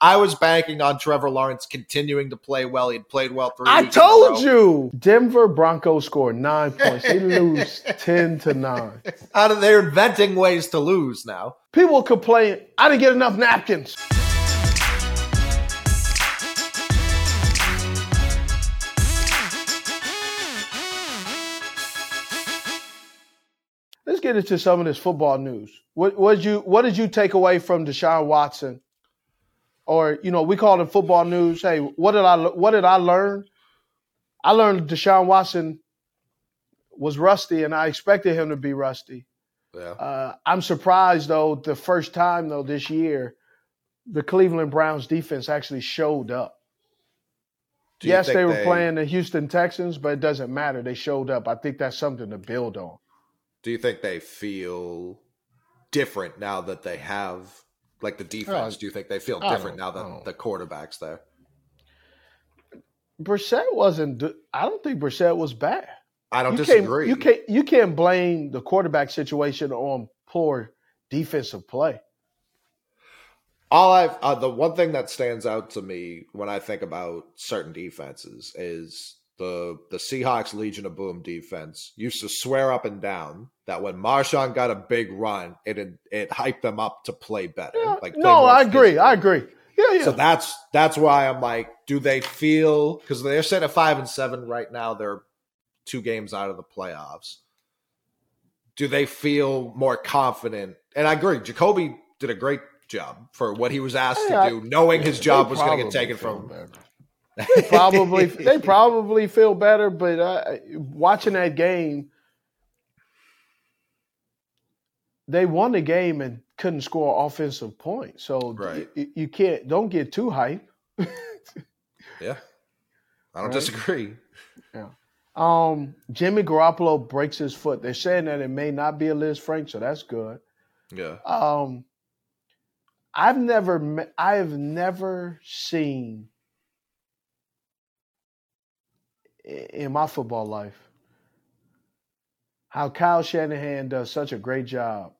I was banking on Trevor Lawrence continuing to play well. He'd played well three. I weeks in a told you. Denver Broncos scored nine points. They lose 10 to 9. How do they're inventing ways to lose now? People complain, I didn't get enough napkins. Let's get into some of this football news. What, what did you What did you take away from Deshaun Watson? Or you know, we call it football news. Hey, what did I What did I learn? I learned Deshaun Watson was rusty, and I expected him to be rusty. Yeah. Uh, I'm surprised though. The first time though this year, the Cleveland Browns defense actually showed up. Yes, they were playing the Houston Texans, but it doesn't matter. They showed up. I think that's something to build on. Do you think they feel different now that they have like the defense? Uh, do you think they feel different now that the quarterback's there? Brissett wasn't. I don't think Brissett was bad. I don't you disagree. Can't, you can't. You can't blame the quarterback situation on poor defensive play. All I've uh, the one thing that stands out to me when I think about certain defenses is the the Seahawks Legion of Boom defense used to swear up and down that when Marshawn got a big run, it it hyped them up to play better. Yeah, Like play no, I agree. I agree. Yeah, yeah. So that's that's why I'm like, do they feel because they're set at five and seven right now? They're two games out of the playoffs. Do they feel more confident? And I agree, Jacoby did a great job for what he was asked Yeah, to do, knowing his job was going to get taken from. better. They probably they probably feel better, but uh, watching that game, they won the game and couldn't score offensive points. So Right. you, you can't don't get too hype. Yeah, I don't Right. disagree. Yeah. Um, Jimmy Garoppolo breaks his foot. They're saying that it may not be a Lisfranc, so that's good. Yeah, Um, I've never met, I have never seen i- in my football life how Kyle Shanahan does such a great job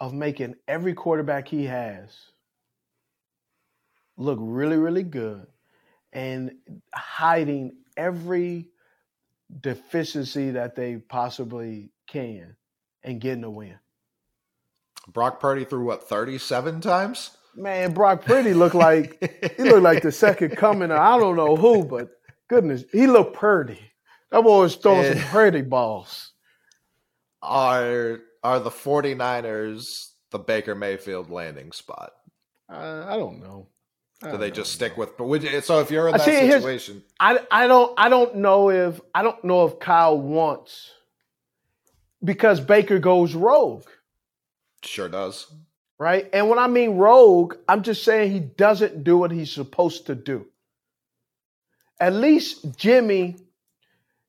of making every quarterback he has look really, really good and hiding every deficiency that they possibly can and getting a win. Brock Purdy threw what thirty-seven times. Man, Brock Purdy looked like he looked like the second coming of I don't know who, but goodness, he looked Purdy. That boy was throwing some. Purdy balls. Are are the 49ers the Baker Mayfield landing spot? Uh, I don't know. I Do they just know. stick with? But would you- so if you're in that see, situation, I I don't I don't know if I don't know if Kyle wants because Baker goes rogue, sure does. Right? And when I mean rogue, I'm just saying he doesn't do what he's supposed to do. At least Jimmy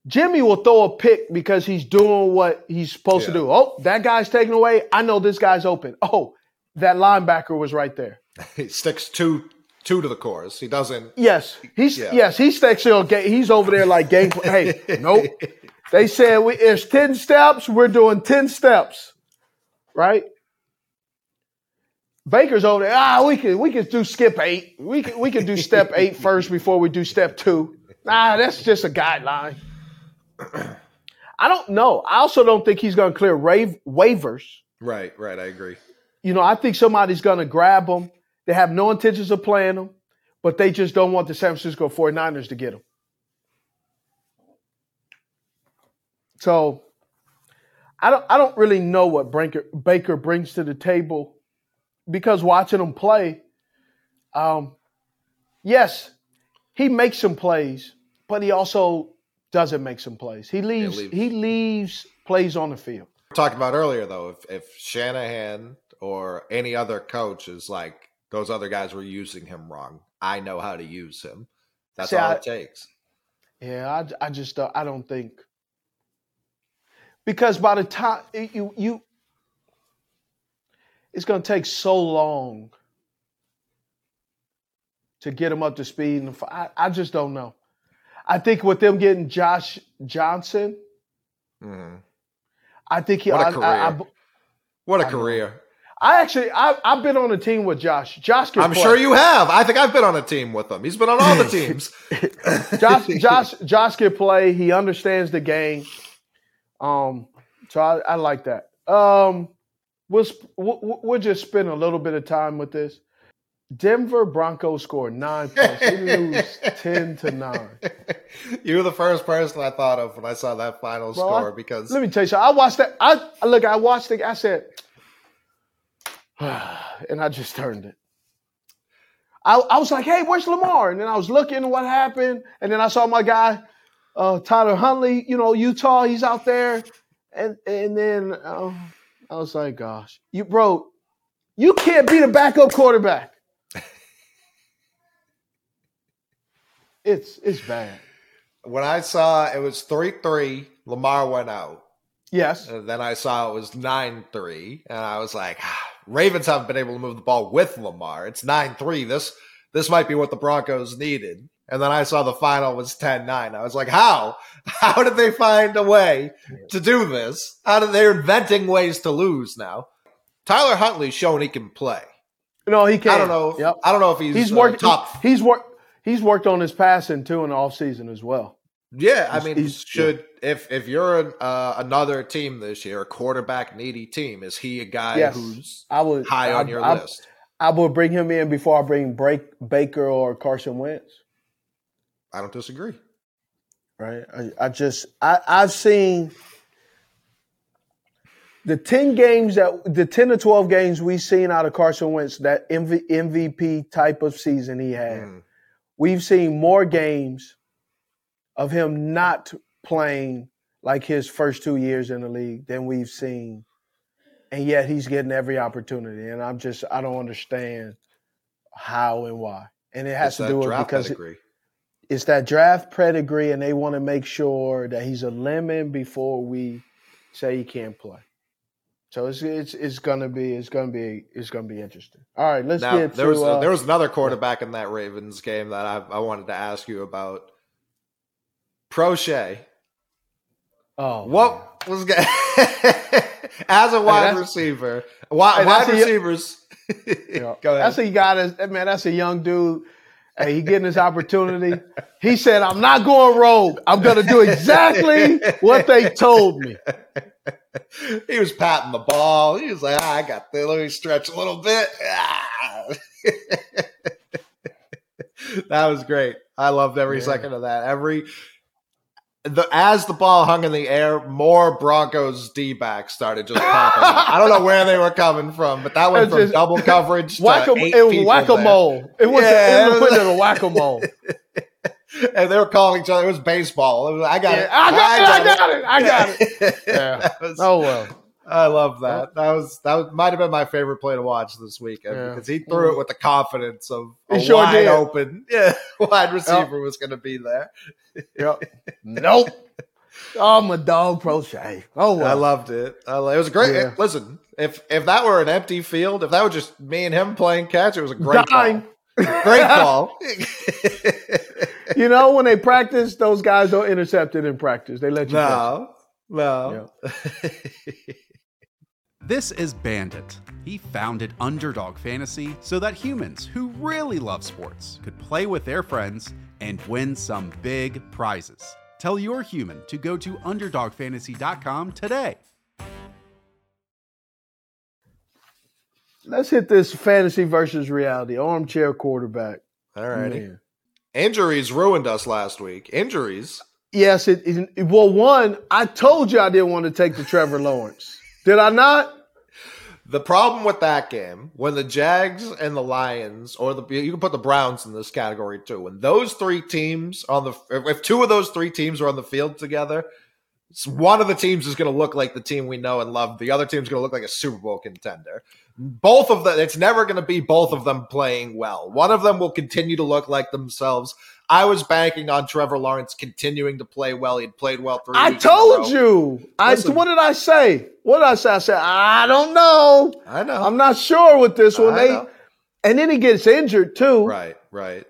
Jimmy will throw a pick because he's doing what he's supposed to do. Oh, that guy's taken away. I know this guy's open. Oh, that linebacker was right there. He sticks two two to the course. He doesn't. Yes, he's Yeah. yes he's still ga- he's over there like game. hey, nope. They said we it's ten steps. We're doing ten steps, right? Baker's over there. Ah, we could we could do skip eight. We could we could do step eight first before we do step two. Nah, that's just a guideline. I don't know. I also don't think he's going to clear rave, waivers. Right, right. I agree. You know, I think somebody's going to grab him. They have no intentions of playing him, but they just don't want the San Francisco 49ers to get him. So I don't I don't really know what Baker, Baker brings to the table because watching him play, um, yes, he makes some plays, but he also doesn't make some plays. He leaves leaves- he leaves plays on the field. Talked about earlier though, if if Shanahan or any other coach is like those other guys were using him wrong, I know how to use him. That's See, all I- it takes. Yeah, I, I just don't, I don't think because by the time you you it's going to take so long to get them up to speed, and I, I just don't know. I think with them getting Josh Johnson, Mhm. I think he. What a I, I, I, career. What a I career! I actually, I, I've been on a team with Josh. Josh can. I'm play. sure you have. I think I've been on a team with him. He's been on all the teams. Josh, Josh, Josh can play. He understands the game. Um, so I, I like that. Um, we'll we'll just spend a little bit of time with this. Denver Broncos scored nine points. They lose ten to nine. you were the first person I thought of when I saw that final Bro, score I- because Let me tell you something. I watched that. I I- look. I watched it. I said, and I just turned it. I, I was like, "Hey, where's Lamar?" And then I was looking what happened, and then I saw my guy, uh, Tyler Huntley. You know, Utah. He's out there, and and then uh, I was like, "Gosh, you bro, you can't be the backup quarterback." It's it's bad. when I saw it was three three, Lamar went out. Yes. And then I saw it was nine three, and I was like, ah, Ravens haven't been able to move the ball with Lamar. It's nine three. This this might be what the Broncos needed. And then I saw the final was 10-9. I was like, how? How did they find a way to do this? How did they're inventing ways to lose now? Tyler Huntley's shown he can play. No, he can't. I don't know. Yep. I don't know if he's, he's uh, worked top. He's worked. He's worked on his passing too in the offseason as well. Yeah, I mean, he's- should if if you're an, uh, another team this year, a quarterback needy team, is he a guy Yes. who's I would high I, on your I, list? I would bring him in before I bring Break, Baker or Carson Wentz. I don't disagree. Right. I, I just I I've seen the ten games that the ten to twelve games we've seen out of Carson Wentz that MV, MVP type of season he had. Mm. We've seen more games of him not playing like his first two years in the league than we've seen. And yet he's getting every opportunity. And I'm just I don't understand how and why. And it has It's to do with because it. It's that draft pedigree and they want to make sure that he's a lemon before we say he can't play. So it's it's it's gonna be it's gonna be it's gonna be interesting. All right, let's Now get there to was uh, there was another quarterback in that Ravens game that I, I wanted to ask you about. Proche. oh What was as a wide that's- receiver? Wide, Hey, wide a- receivers. Yeah. Go ahead. That's a guy that's man, that's a young dude. Hey, he getting his opportunity. He said, I'm not going rogue. I'm gonna do exactly what they told me. he was patting the ball. He was like, ah, I got this. Let me stretch a little bit. Ah. that was great. I loved every Yeah. second of that. Every the as the ball hung in the air, more Broncos D backs started just popping. up. I don't know where they were coming from, but that went from just- double coverage to Whack a it whack a mole. It was Yeah, the it was- of whack a mole. and they were calling each other. It was baseball. It was, I got Yeah, it. I got it, I got it, I got it. Yeah. Oh, was- Oh well. I love that. That was that was, might have been my favorite play to watch this weekend Yeah. because he threw it mm. with the confidence of a He sure wide did. open, yeah, wide receiver was going to be there. Yep. Nope. Oh, my dog Proche. Oh well. I loved it. I it was a great. Yeah. listen, if if that were an empty field, if that was just me and him playing catch, it was a great Dime. ball. Great ball. You know, when they practice, those guys don't intercept it in practice. They let you catch no, no. This is Bandit. He founded Underdog Fantasy so that humans who really love sports could play with their friends and win some big prizes. Tell your human to go to UnderdogFantasy.com today. Let's hit this fantasy versus reality. Armchair quarterback. All righty. Injuries ruined us last week. Injuries. Yes, it, it. Well, one, I told you I didn't want to take the Trevor Lawrence. Did I not? The problem with that game, when the Jags and the Lions, or the you can put the Browns in this category too, when those three teams on the if two of those three teams are on the field together, one of the teams is going to look like the team we know and love. The other team's going to look like a Super Bowl contender. Both of them, it's never going to be both of them playing well. One of them will continue to look like themselves. I was banking on Trevor Lawrence continuing to play well. He'd played well three. I weeks in a told you. I what did I say? What did I say? I said I don't know. I know. I'm not sure with this one. They and then he gets injured too. Right, right.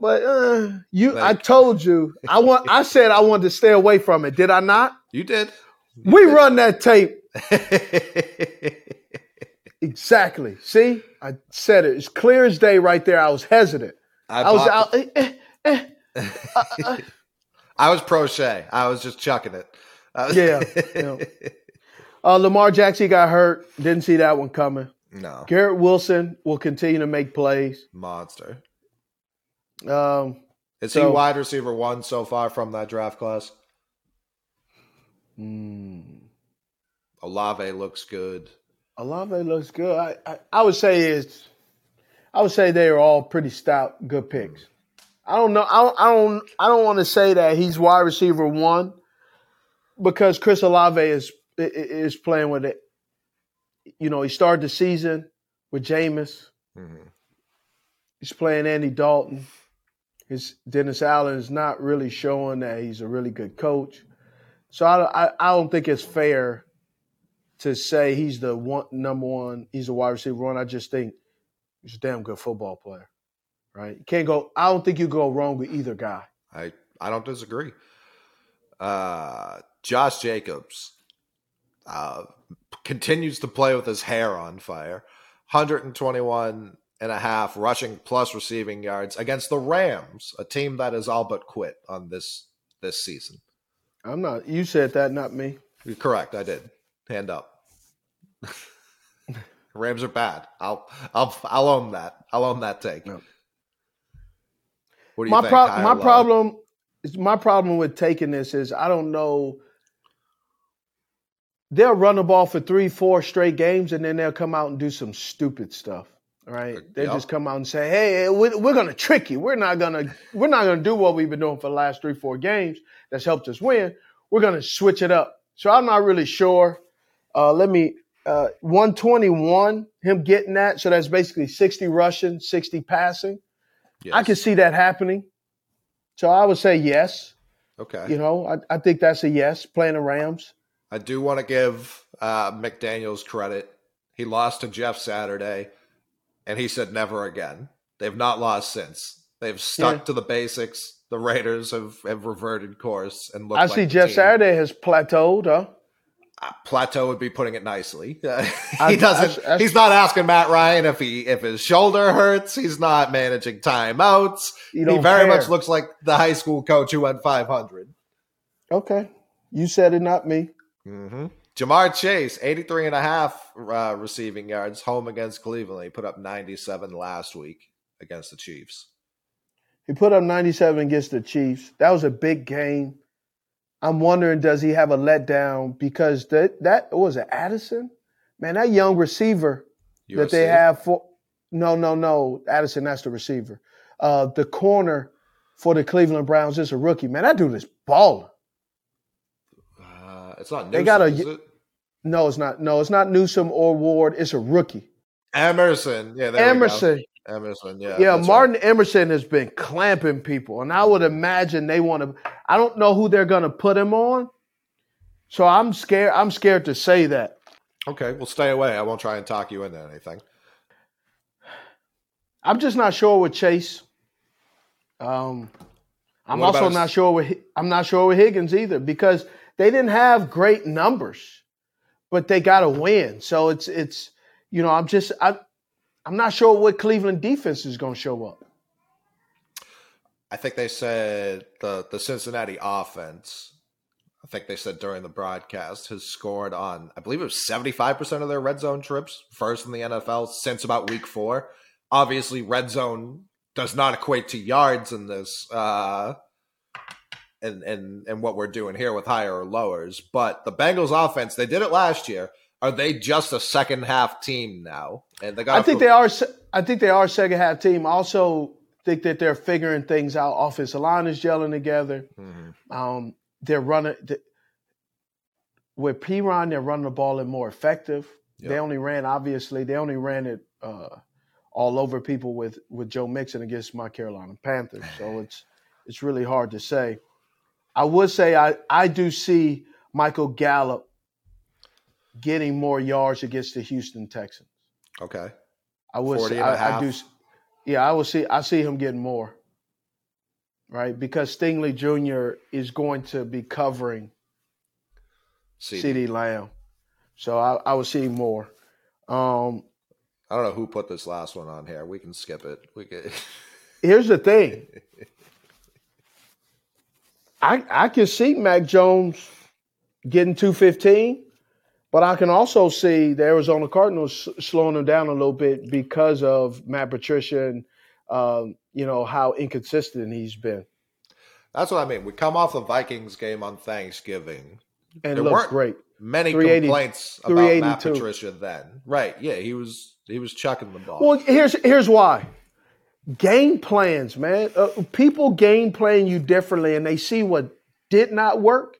But uh, you, I told you. I want. I said I wanted to stay away from it. Did I not? You did. We run that tape. Exactly. See, I said it. It's clear as day right there. I was hesitant. I, I was out. Eh, uh, I was Proche. I was just chucking it. Was- Yeah, yeah. Uh, Lamar Jackson got hurt. Didn't see that one coming. no. Garrett Wilson will continue to make plays. Monster. Um, Is he wide receiver one so far from that draft class? mm, Olave looks good. Olave looks good. I, I, I would say it's. I would say they are all pretty stout, good picks. I don't know. I don't. I don't. I don't want to say that he's wide receiver one because Chris Olave is is playing with it. You know, he started the season with Jameis. Mhm. He's playing Andy Dalton. His Dennis Allen is not really showing that he's a really good coach. So I, I, I don't think it's fair to say he's the one number one. He's a wide receiver one. I just think he's a damn good football player. Right? You can't go. I don't think you go wrong with either guy. I I don't disagree. Uh, Josh Jacobs uh, continues to play with his hair on fire. 121 and a half rushing plus receiving yards against the Rams, a team that has all but quit on this this season. I'm not. You said that, not me. You're correct. I did. Hand up. Rams are bad. I'll I'll I'll own that. I'll own that take. No. What do you my think? pro- my problem my problem with taking this is I don't know. They'll run the ball for three, four straight games, and then they'll come out and do some stupid stuff. Right? They Yep. just come out and say, "Hey, we're, we're going to trick you. We're not going to. We're not going to do what we've been doing for the last three, four games. That's helped us win. We're going to switch it up." So I'm not really sure. Uh, let me. Uh, 121, him getting that. So that's basically 60 rushing, 60 passing. I Yes. can see that happening. So I would say yes. Okay. You know, I, I think that's a yes. Playing the Rams. I do want to give uh, McDaniels credit. He lost to Jeff Saturday, and he said never again. They've not lost since. They've stuck Yeah. to the basics. The Raiders have, have reverted course and look. I see Jeff team. Saturday has plateaued, huh? Uh, Plateau would be putting it nicely. he doesn't. I- I- he's not asking Matt Ryan if he if his shoulder hurts. He's not managing timeouts. He very care. much looks like the high school coach who went 500. Okay. You said it, not me. Mm-hmm. Ja'Marr Chase, 83 and a half uh, receiving yards, home against Cleveland. He put up 97 last week against the Chiefs. He put up 97 against the Chiefs. That was a big game. I'm wondering, does he have a letdown? Because that that what was it Addison? Man, that young receiver that they have for no, no, no. Addison, that's the receiver. Uh, the corner for the Cleveland Browns is a rookie. Man, that dude is balling. Uh, it's not They got a- it? No, it's not. No, it's not Newsome or Ward. It's a rookie. Emerson. Yeah, there we go. Emerson. Emerson, yeah. Yeah, Martin right. Emerson has been clamping people, and I would imagine they want to. I don't know who they're going to put him on, so I'm scared. I'm scared to say that. Okay, well, stay away. I won't try and talk you into anything. I'm just not sure with Chase. Um, I'm What also not sure with I'm not sure with Higgins either because they didn't have great numbers, but they got to win. So it's it's you know I'm just I I'm not sure what Cleveland defense is going to show up. I think they said the the Cincinnati offense. I think they said during the broadcast has scored on I believe it was seventy five percent of their red zone trips, first in the NFL since about week four. Obviously, red zone does not equate to yards in this, uh, and and and what we're doing here with higher or lowers. But the Bengals offense, they did it last year. Are they just a second half team now? And they got I think they are. I think they are a second half team. Also think that they're figuring things out. Offensive line is gelling together. Mhm. Um, they're running th- with P. Ron. They're running the ball and more effective. They only ran obviously. They only ran it uh, all over people with with Joe Mixon against my Carolina Panthers. So it's it's really hard to say. I would say I I do see Michael Gallup getting more yards against the Houston Texans. Okay. I would 40 say, and a I, I do. Yeah, I will see. I see him getting more. Right, because Stingley Jr. is going to be covering CeeDee Lamb, so I, I would see more. Um, I don't know who put this last one on here. We can skip it. We can. Here's the thing. I I can see Mac Jones getting 215, but I can also see the Arizona Cardinals slowing them down a little bit because of Matt Patricia and um, you know how inconsistent he's been. That's what I mean. We come off the Vikings game on Thanksgiving. And There weren't great. Many 380 complaints about Matt Patricia then. Right. Yeah, he was he was chucking the ball. Well, here's here's why. Game plans, man. Uh, people game plan you differently, and they see what did not work.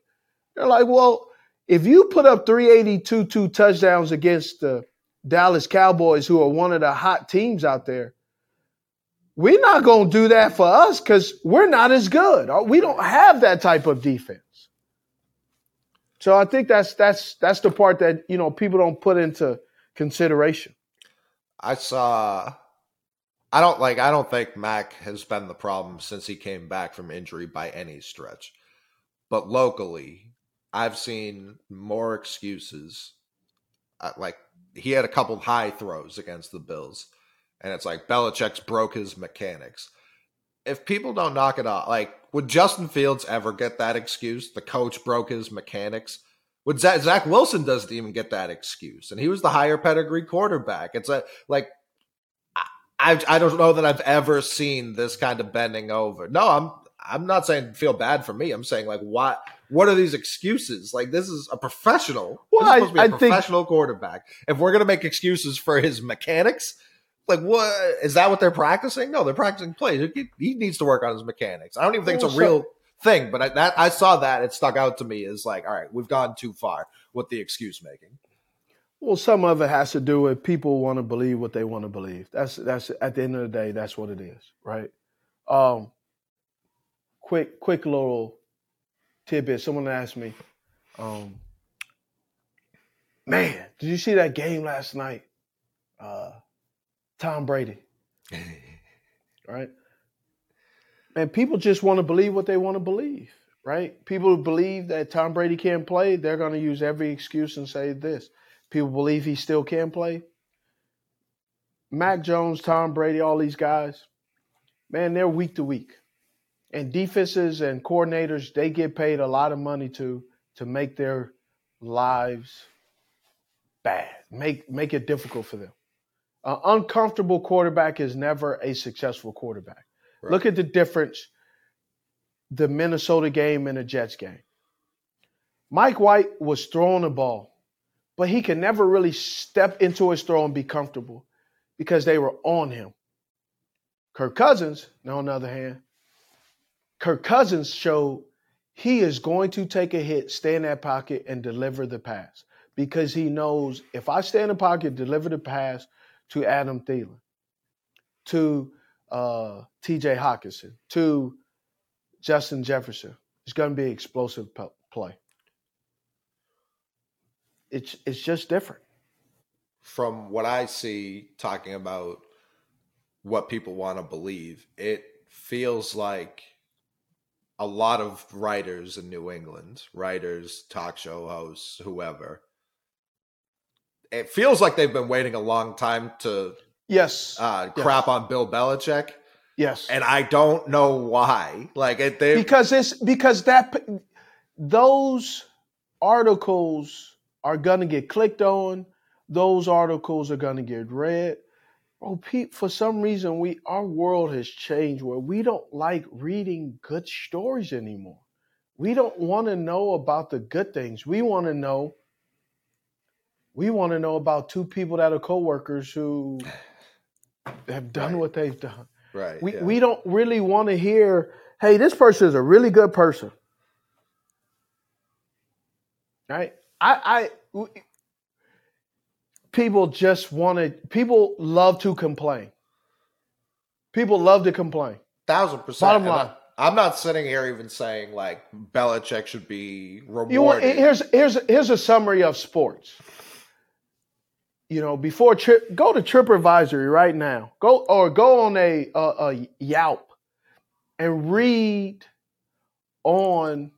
They're like, well, if you put up 382 two touchdowns against the Dallas Cowboys, who are one of the hot teams out there, we're not going to do that for us because we're not as good. Uh, We don't have that type of defense. So I think that's that's that's the part that you know people don't put into consideration. I saw. I don't like. I don't think Mac has been the problem since he came back from injury by any stretch. But locally, I've seen more excuses. Uh, like he had a couple high throws against the Bills, and it's like Belichick's broke his mechanics. If people don't knock it off, like would Justin Fields ever get that excuse? The coach broke his mechanics. Would Zach, Zach Wilson doesn't even get that excuse, and he was the higher pedigree quarterback. It's a like I I don't know that I've ever seen this kind of bending over. No, I'm I'm not saying feel bad for me. I'm saying like what what are these excuses? Like this is a professional. Well, this is supposed to be a I- I think- professional quarterback. If we're gonna make excuses for his mechanics, like what is that what they're practicing? No, they're practicing plays. He, he needs to work on his mechanics. I don't even think it's a Well, real thing, but I, that I saw that it stuck out to me as like, all right, we've gone too far with the excuse making. Well, some of it has to do with people want to believe what they want to believe. That's that's at the end of the day, that's what it is, right? Um, quick, quick little tidbit. Someone asked me, um, "Man, did you see that game last night? Uh, Tom Brady, right? And people just want to believe what they want to believe, right? People who believe that Tom Brady can't play, they're going to use every excuse and say this. People believe he still can play. Mac Jones, Tom Brady, all these guys, man, they're week to week. And defenses and coordinators, they get paid a lot of money to to make their lives bad, make make it difficult for them. An uncomfortable quarterback is never a successful quarterback. Right. Look at the difference the Minnesota game and the Jets game. Mike White was throwing the ball, but he could never really step into his throw and be comfortable because they were on him. Kirk Cousins, now on the other hand, Kirk Cousins showed he is going to take a hit, stay in that pocket, and deliver the pass because he knows if I stay in the pocket, deliver the pass to Adam Thielen, to uh, T.J. Hockenson, to Justin Jefferson, it's going to be explosive play. It's it's just different. from what I see talking about what people want to believe, it feels like a lot of writers in New England, writers, talk show hosts, whoever. It feels like they've been waiting a long time to Yes. uh, Yes. crap on Bill Belichick, yes. and I don't know why. Like it, they because it's because that those articles are going to get clicked on those articles are going to get read oh Pete, for some reason we our world has changed where we don't like reading good stories anymore we don't want to know about the good things we want to know we want to know about two people that are coworkers who have done Right. what they've done right. we yeah. we don't really want to hear, hey, this person is a really good person. Right? I I people just want to people love to complain. People love to complain. thousand percent. Bottom I- line. I'm not sitting here even saying like Belichick should be rewarded. You want here's here's here's a summary of sports. You know, before trip, go to TripAdvisory right now. Go or go on a, a, a Yelp and read on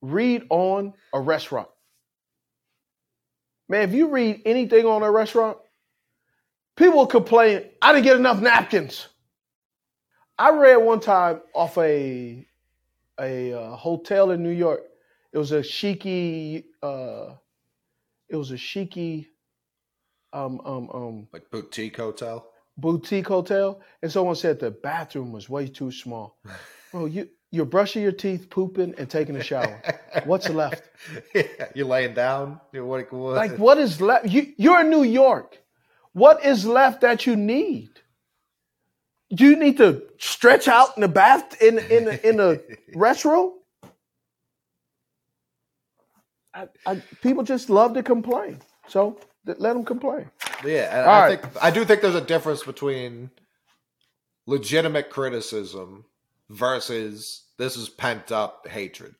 read on a restaurant. Man, if you read anything on a restaurant, People complain, I didn't get enough napkins. I read one time off a a uh, hotel in New York. It was a chicy, uh, it was a chicy, um, um, um, like boutique hotel. boutique hotel, and someone said the bathroom was way too small. Bro, you you're brushing your teeth, pooping, and taking a shower. What's left? yeah, you're laying down. You're what, what? Like what is left? You you're in New York. What is left that you need? Do you need to stretch out in the bath in in in the restroom? I, I, people just love to complain, so th- let them complain. Yeah, and I right. think I do think there's a difference between legitimate criticism versus this is pent up hatred.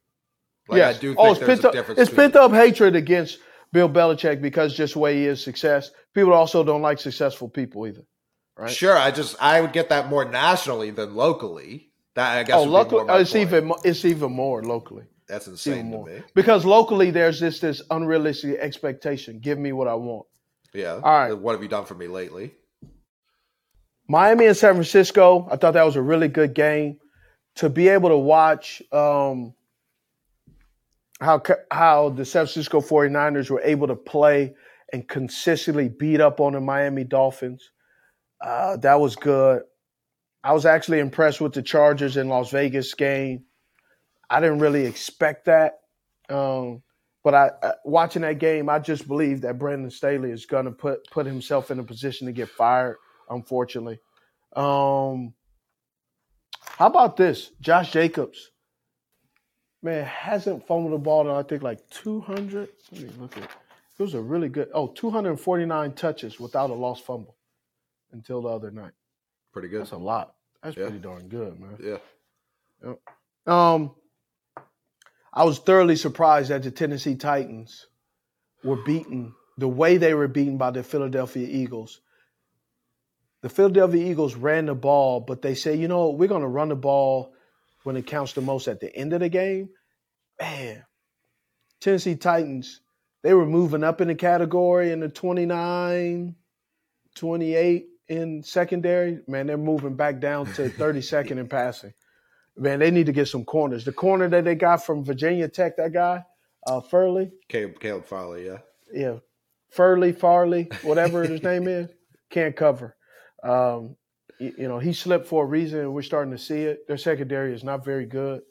Like yes. I do oh, think oh, it's there's pent a up. difference. It's pent up hatred against Bill Belichick because just the way he is success. People also don't like successful people either. Right? Sure, I just I would get that more nationally than locally. That I guess. Oh, locally, more uh, it's point. even it's even more locally. That's insane to more me. because locally there's this this unrealistic expectation. Give me what I want. Yeah. All right. What have you done for me lately? Miami and San Francisco, I thought that was a really good game. To be able to watch um, how how the San Francisco 49ers were able to play and consistently beat up on the Miami Dolphins, uh, that was good. I was actually impressed with the Chargers in Las Vegas game. I didn't really expect that. Um, but I, I watching that game, I just believe that Brandon Staley is going to put put himself in a position to get fired unfortunately. Um, how about this? Josh Jacobs, man, hasn't fumbled the ball in I think like 200. Let me look at it. It was a really good, oh, 249 touches without a lost fumble until the other night. Pretty good. That's a lot. That's Yeah. pretty darn good, man. Yeah. Um, I was thoroughly surprised that the Tennessee Titans were beaten the way they were beaten by the Philadelphia Eagles. The Philadelphia Eagles ran the ball, but they say, you know, we're going to run the ball when it counts the most at the end of the game. Man, Tennessee Titans, they were moving up in the category in the 29, 28 in secondary. Man, they're moving back down to 32nd in passing. Man, they need to get some corners. The corner that they got from Virginia Tech, that guy, uh, Furley, Caleb, Caleb Farley, yeah. yeah, Furley, Farley, whatever his name is, can't cover. Um, you, you know, he slipped for a reason, and we're starting to see it. Their secondary is not very good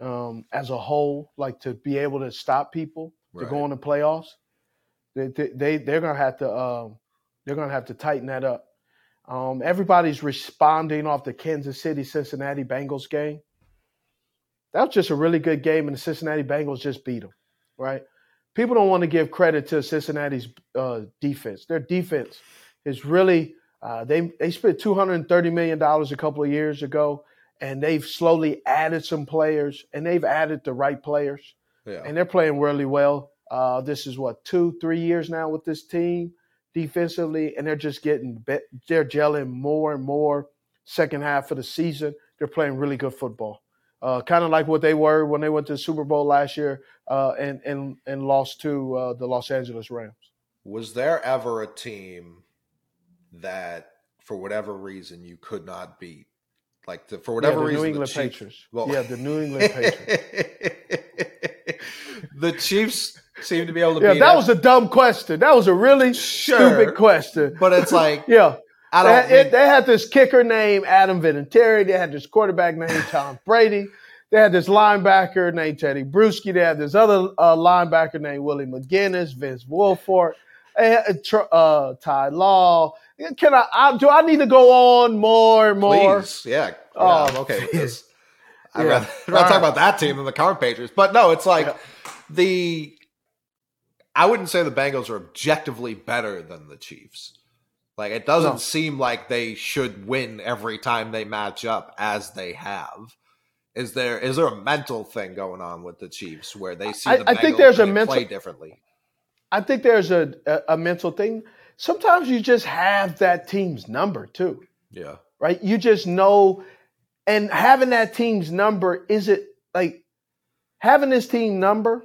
um, as a whole. Like to be able to stop people to go Right. in the playoffs, they, they, they they're gonna have to um, they're gonna have to tighten that up. Um, everybody's responding off the Kansas City Cincinnati Bengals game. That was just a really good game, and the Cincinnati Bengals just beat them, right? People don't want to give credit to Cincinnati's uh, defense. Their defense is really uh, they they spent two hundred and thirty million dollars a couple of years ago, and they've slowly added some players, and they've added the right players Yeah. and they're playing really well. Uh, this is what two, three years now with this team defensively, and they're just getting be- they're gelling more and more. Second half of the season, they're playing really good football, uh, kind of like what they were when they went to the Super Bowl last year uh, and and and lost to uh, the Los Angeles Rams. Was there ever a team that, for whatever reason, you could not beat? Like the, for whatever yeah, the reason, New England the Chiefs, Patriots. Well, yeah, the New England Patriots. the Chiefs seem to be able to Yeah, that was a dumb question. That was a really Sure. stupid question. but it's like Yeah. I They don't. had, it- they had this kicker named Adam Vinatieri. They had this quarterback named Tom Brady. They had this linebacker named Teddy Bruschi. They had this other uh, linebacker named Willie McGinest, Vince Wilfork, They uh, Ty Law. Can I, I? Do I need to go on more and more? Please, yeah. Oh, okay. I'd Yeah. rather, I'd rather talk right. about that team than the current Patriots. But no, it's like Yeah. the. I wouldn't say the Bengals are objectively better than the Chiefs. Like it doesn't No. seem like they should win every time they match up as they have. Is there is there a mental thing going on with the Chiefs where they see I- the I think there's a mental- play differently? I think there's a, a, a mental thing. Sometimes you just have that team's number too. Yeah. right? You just know, and having that team's number is it like having this team number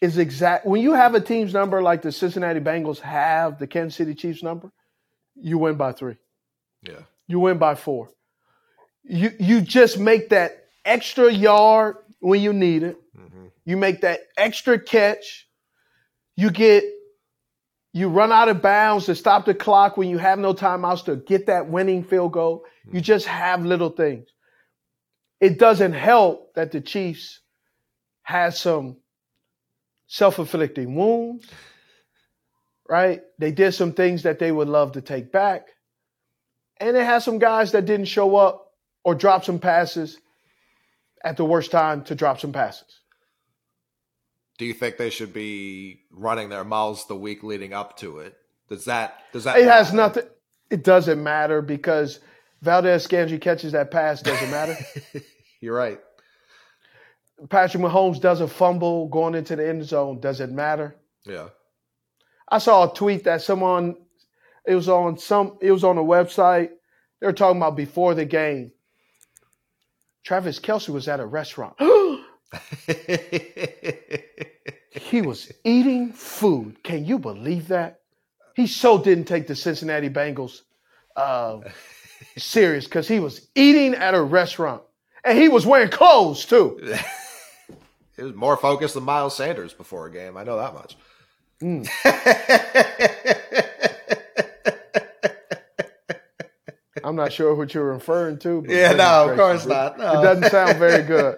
is exact. When you have a team's number like the Cincinnati Bengals have the Kansas City Chiefs number, you win by three. Yeah. You win by four. You you just make that extra yard when you need it. hmm You make that extra catch. You get you run out of bounds to stop the clock when you have no timeouts to get that winning field goal. You mm-hmm. just have little things. It doesn't help that the Chiefs had some self-inflicting wounds. Right? They did some things that they would love to take back. And they had some guys that didn't show up or drop some passes at the worst time to drop some passes. Do you think they should be running their mouths the week leading up to it? Does that does that It has nothing. It doesn't matter because Valdes-Scantling catches that pass. Doesn't matter. You're right. Patrick Mahomes doesn't fumble going into the end zone. Doesn't matter. Yeah. I saw a tweet that someone. It was on some. It was on a website. They were talking about before the game. Travis Kelce was at a restaurant. he was eating food. Can you believe that? He so didn't take the Cincinnati Bengals uh, serious because he was eating at a restaurant and he was wearing clothes too. he was more focused than Miles Sanders before a game. I know that much. Mm. I'm not sure what you're referring to. But yeah, no, of course not. No. It doesn't sound very good.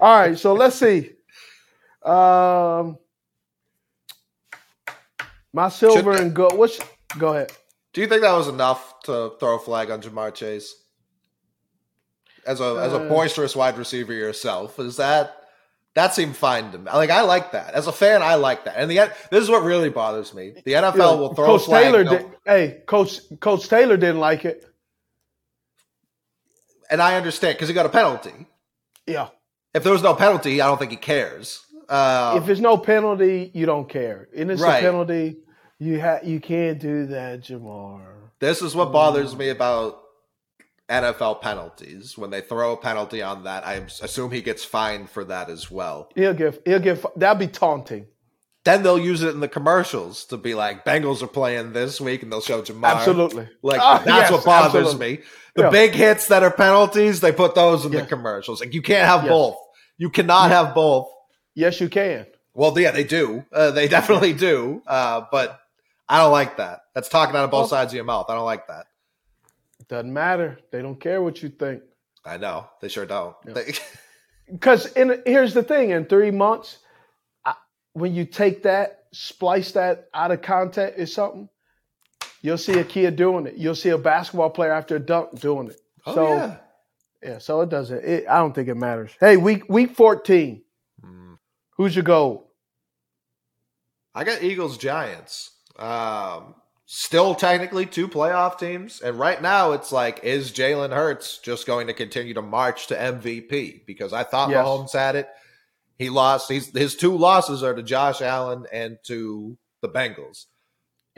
All right, so let's see. Um, my silver Should- and gold. What's go ahead? Do you think that was enough to throw a flag on Ja'Marr Chase? As a as a Uh, boisterous wide receiver yourself, is that that seemed fine to me? Like I like that as a fan. I like that. And the this is what really bothers me. The NFL Yeah, will throw Coach a flag. Taylor no- did. Hey, Coach Coach Taylor didn't like it. and I understand because he got a penalty. Yeah. If there was no penalty, I don't think he cares. Uh, if there's no penalty, you don't care. And it's Right. a penalty. You ha- you can't do that, Ja'Marr. this is what bothers me about NFL penalties. When they throw a penalty on that, I assume he gets fined for that as well. He'll give. He'll give. That'd be taunting. Then they'll use it in the commercials to be like, Bengals are playing this week, and they'll show Ja'Marr. Absolutely. Like Ah, that's yes, what bothers absolutely. me. The Yeah. big hits that are penalties, they put those in Yeah. the commercials. Like you can't have Yes. both. You cannot have both. Yes, you can. Well, yeah, they do. Uh, they definitely do. Uh, but I don't like that. That's talking out of both sides of your mouth. I don't like that. Doesn't matter. They don't care what you think. I know they sure don't. Because in here's the thing: in three months, I, when you take that, splice that out of context or something, you'll see a kid doing it. You'll see a basketball player after a dunk doing it. oh so yeah. Yeah, so it doesn't. It, I don't think it matters. Hey, week week fourteen. Hmm. Who's your goal? I got Eagles Giants. Um, still technically two playoff teams, and right now it's like, is Jalen Hurts just going to continue to march to MVP? Because I thought Yes. Mahomes had it. He lost. He's, his two losses are to Josh Allen and to the Bengals.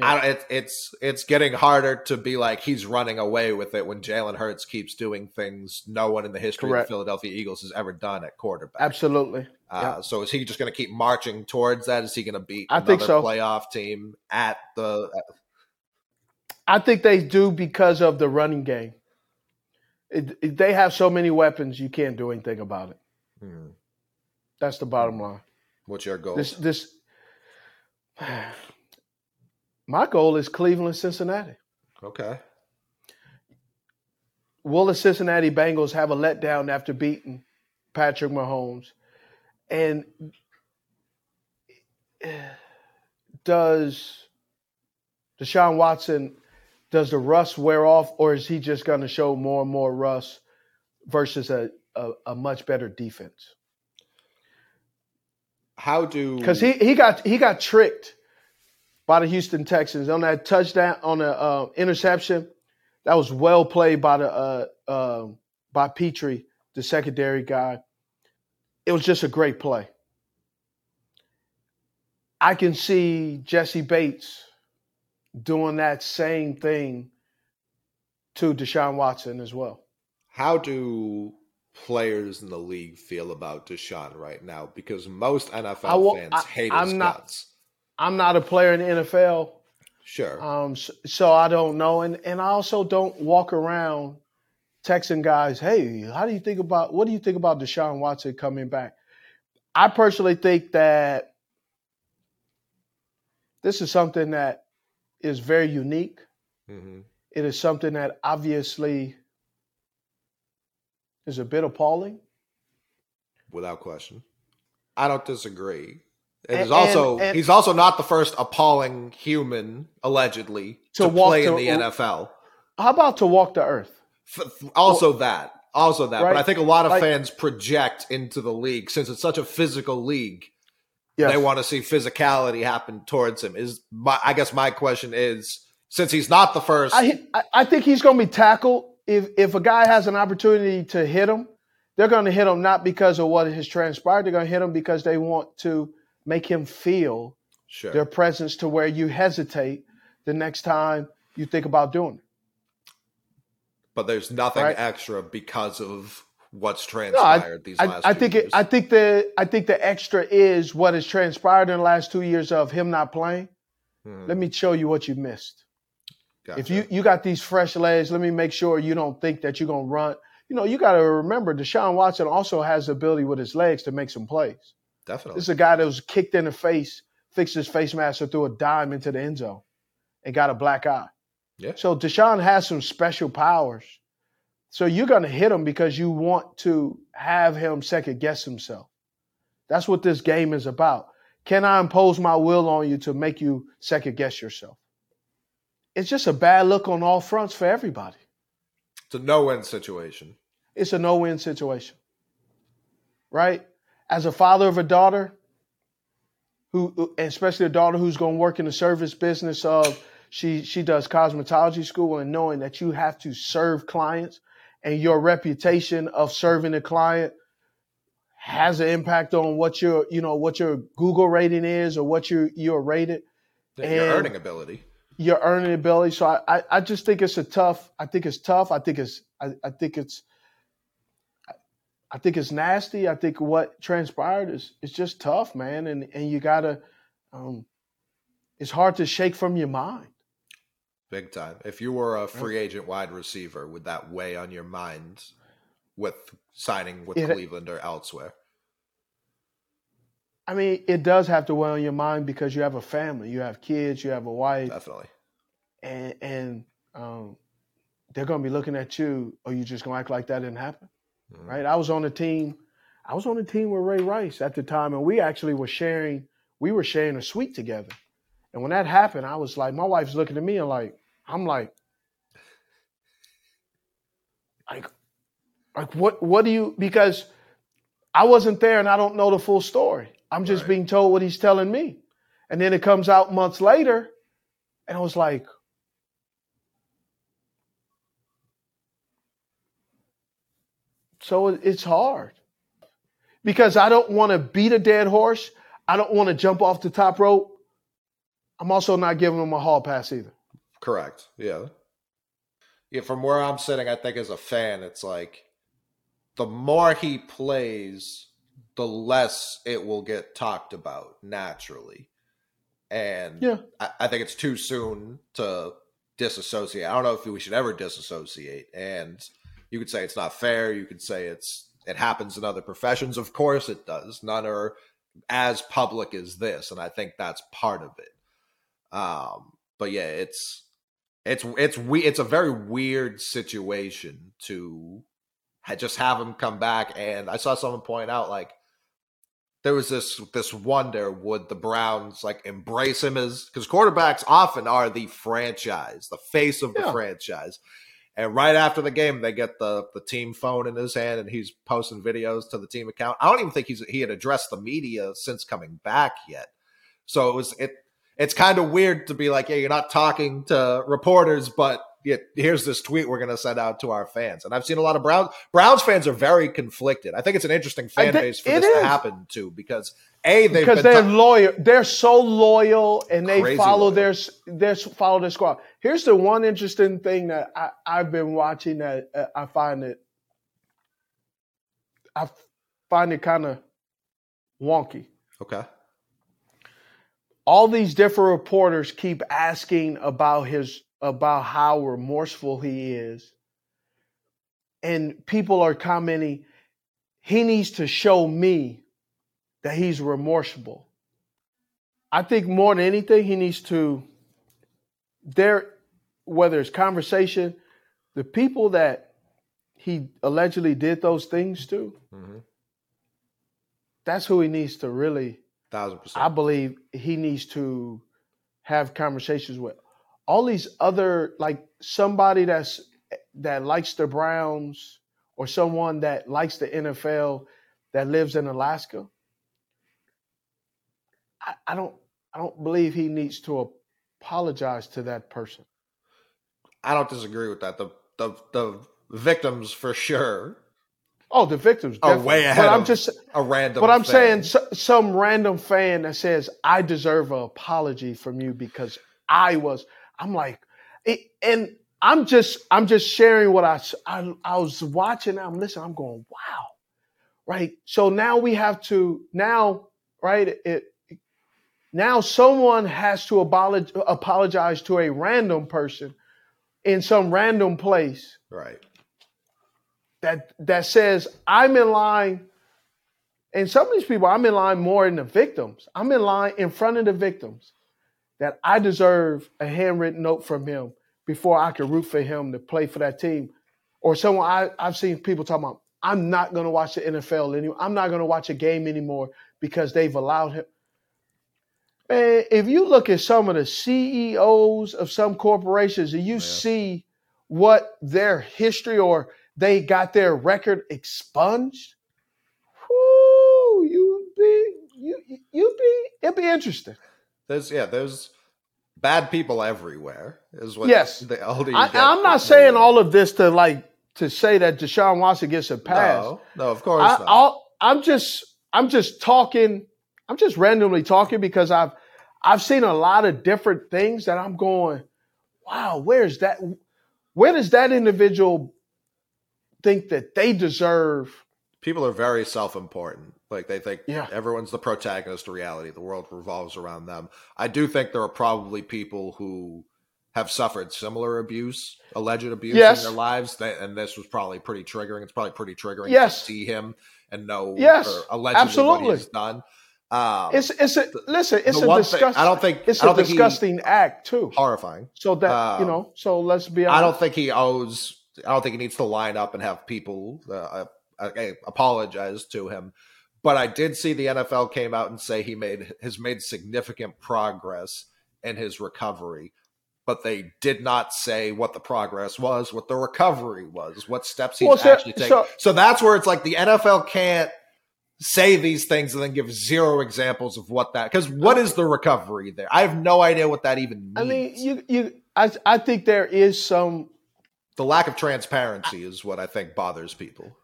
I don't, it, it's it's getting harder to be like he's running away with it when Jalen Hurts keeps doing things no one in the history Correct. of the Philadelphia Eagles has ever done at quarterback. Absolutely. Uh, So is he just going to keep marching towards that? Is he going to beat I another think so. playoff team at the? I think they do because of the running game. It, it- they have so many weapons, you can't do anything about it. Hmm. That's the bottom line. What's your goal? This this my goal is Cleveland, Cincinnati. okay. Will the Cincinnati Bengals have a letdown after beating Patrick Mahomes? And does Deshaun Watson does the rust wear off, or is he just going to show more and more rust versus a, a, a much better defense? How do? because he, he got he got tricked by the Houston Texans on that touchdown on the uh, interception. That was well played by the uh, um by Pitre, the secondary guy. It was just a great play. I can see Jessie Bates doing that same thing to Deshaun Watson as well. how do players in the league feel about Deshaun right now? Because most NFL wa- fans I- hate I'm his not- guts. I'm not a player in the NFL, Sure. Um, so, so I don't know, and and I also don't walk around texting guys, "Hey, how do you think about what do you think about Deshaun Watson coming back?" I personally think that this is something that is very unique. hmm It is something that obviously is a bit appalling. Without question. I don't disagree. And- he's also and- and- he's also not the first appalling human allegedly To to, walk play in to- the NFL. How about to walk the earth? F- also that. Also that. Right. But I think a lot of Like- fans project into the league since it's such a physical league. Yes. They want to see physicality happen towards him. Is my I guess my question is since he's not the first I, I I think he's going to be tackled if if a guy has an opportunity to hit him. They're going to hit him not because of what has transpired. They're going to hit him because they want to make him feel sure. their presence to where you hesitate the next time you think about doing it. but there's nothing Right. extra because of what's No, I, transpired these I, last I think years. it, I think the I think the extra is what has transpired in the last two years of him not playing. Mhm. Let me show you what you missed. If you you got these fresh legs, let me make sure you don't think that you're gonna run. You know, you got to remember Deshaun Watson also has the ability with his legs to make some plays. Definitely This is a guy that was kicked in the face, fixed his face mask, and threw a dime into the end zone, and got a black eye. Yeah. So Deshaun has some special powers. So you're gonna hit him because you want to have him second guess himself. That's what this game is about. Can I impose my will on you to make you second guess yourself? It's just a bad look on all fronts for everybody. it's a no-win situation. It's a no-win situation. Right? As a father of a daughter who especially a daughter who's going to work in the service business of she she does cosmetology school and knowing that you have to serve clients and your reputation of serving the client has an impact on what your you know what your Google rating is or what you you're rated Your And- earning ability. your earning ability. So I, I, I just think it's a tough. I think it's tough. I think it's. I, I think it's. I think it's nasty. I think what transpired is it's just tough, man, and and you gotta. Um, it's hard to shake from your mind. Big time. If you were a free agent wide receiver, would that weigh on your mind with signing with It- Cleveland or elsewhere? I mean, it does have to weigh on your mind because you have a family, you have kids, you have a wife, Definitely. and and um, they're gonna be looking at you. Or you just gonna act like that didn't happen? Mhm. right? I was on the team. I was on the team with Ray Rice at the time, and we actually were sharing. We were sharing a suite together, and when that happened, I was like, my wife's looking at me and like, I'm like, like, like what? What do you? Because I wasn't there, and I don't know the full story. I'm just Right. being told what he's telling me, and then it comes out months later, and I was like. So it's hard because I don't want to beat a dead horse. I don't want to jump off the top rope. I'm also not giving him a hall pass either. Correct. Yeah. Yeah, from where I'm sitting, I think as a fan, it's like the more he plays, the less it will get talked about naturally. And Yeah. I, I think it's too soon to disassociate. I don't know if we should ever disassociate. And you could say it's not fair. You could say it's it happens in other professions. Of course it does. None are as public as this, and I think that's part of it. Um, but yeah, it's it's it's we it's a very weird situation to just have him come back. And I saw someone point out like there was this this wonder would the Browns like embrace him as because quarterbacks often are the franchise, the face of the Yeah. franchise. And right after the game, they get the the team phone in his hand, and he's posting videos to the team account. I don't even think he's he had addressed the media since coming back yet. So it was it. It's kind of weird to be like, yeah, you're not talking to reporters, but yeah, here's this tweet we're going to send out to our fans. And I've seen a lot of Browns Browns fans are very conflicted. I think it's an interesting fan base for this to happen too, because a they've because been they're ta- loyal. They're so loyal, and they follow loyal. their their follow their squad. Here's the one interesting thing that I, I've been watching that uh, I find it I find it kind of wonky. okay. all these different reporters keep asking about his about how remorseful he is. And people are commenting, he needs to show me that he's remorseful. I think more than anything, he needs to there whether it's conversation, the people that he allegedly did those things to, mm-hmm. that's who he needs to really thousand percent. I believe he needs to have conversations with all these other like somebody that's that likes the Browns or someone that likes the NFL that lives in Alaska. I, I don't I don't believe he needs to apologize to that person. I don't disagree with that. The the the victims for sure. Oh, the victims are way ahead. But I'm just a random. But I'm fan. saying so, some random fan that says I deserve an apology from you because I was. I'm like, it, and I'm just I'm just sharing what I, I I was watching. I'm listening. I'm going, wow, right. So now we have to now, right? It now someone has to apologize, apologize to a random person in some random place. Right. That that says I'm in line and some of these people I'm in line more in the victims. I'm in line in front of the victims that I deserve a handwritten note from him before I can root for him to play for that team. Or someone I, I've seen people talking about, I'm not gonna watch the NFL anymore. I'm not gonna watch a game anymore because they've allowed him. Man, if you look at some of the CEOs of some corporations and you yeah. see what their history or they got their record expunged, whoo, you would be you you be it'd be interesting. There's yeah, there's bad people everywhere. Is what yes. The older I, am not saying all of this to like to say that Deshaun Watson gets a pass. No, no, of course I, not. i I'm just I'm just talking. I'm just randomly talking because I've I've seen a lot of different things that I'm going, wow, where's that? Where does that individual think that they deserve? People are very self important. Like they think yeah. everyone's the protagonist of reality. The world revolves around them. I do think there are probably people who have suffered similar abuse, alleged abuse yes. in their lives, and this was probably pretty triggering. It's probably pretty triggering yes. to see him and know yes. allegedly Absolutely. what he's done. Um, it's it's a listen. It's a disgusting. I don't think it's a disgusting act too. Horrifying. So that um, you know. So let's be. honest. I don't think he owes. I don't think he needs to line up and have people uh, uh, uh, apologize to him. But I did see the NFL came out and say he made has made significant progress in his recovery, but they did not say what the progress was, what the recovery was, what steps he's well, so, actually taking. So, so that's where it's like the NFL can't say these things and then give zero examples of what that because what is the recovery there? I have no idea what that even means. I mean, you you I I think there is some the lack of transparency is what I think bothers people.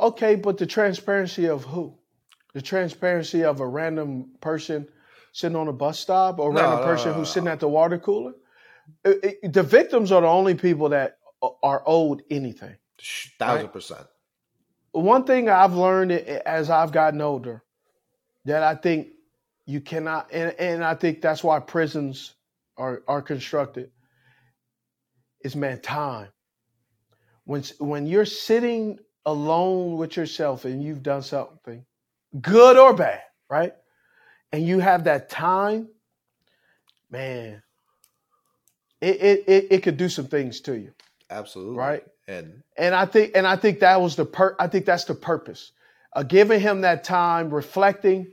Okay, but the transparency of who? The transparency of a random person sitting on a bus stop or a no, random no, person no, who's sitting at the water cooler? It, it, the victims are the only people that are owed anything. Thousand right? percent one thing I've learned as I've gotten older that I think you cannot, and, and I think that's why prisons are, are constructed, is man, time. When, when you're sitting alone with yourself and you've done something, good or bad, right? And you have that time, man, it, it, it, it could do some things to you. Absolutely. Right. And and I think and I think that was the per I think that's the purpose. Uh, giving him that time, reflecting,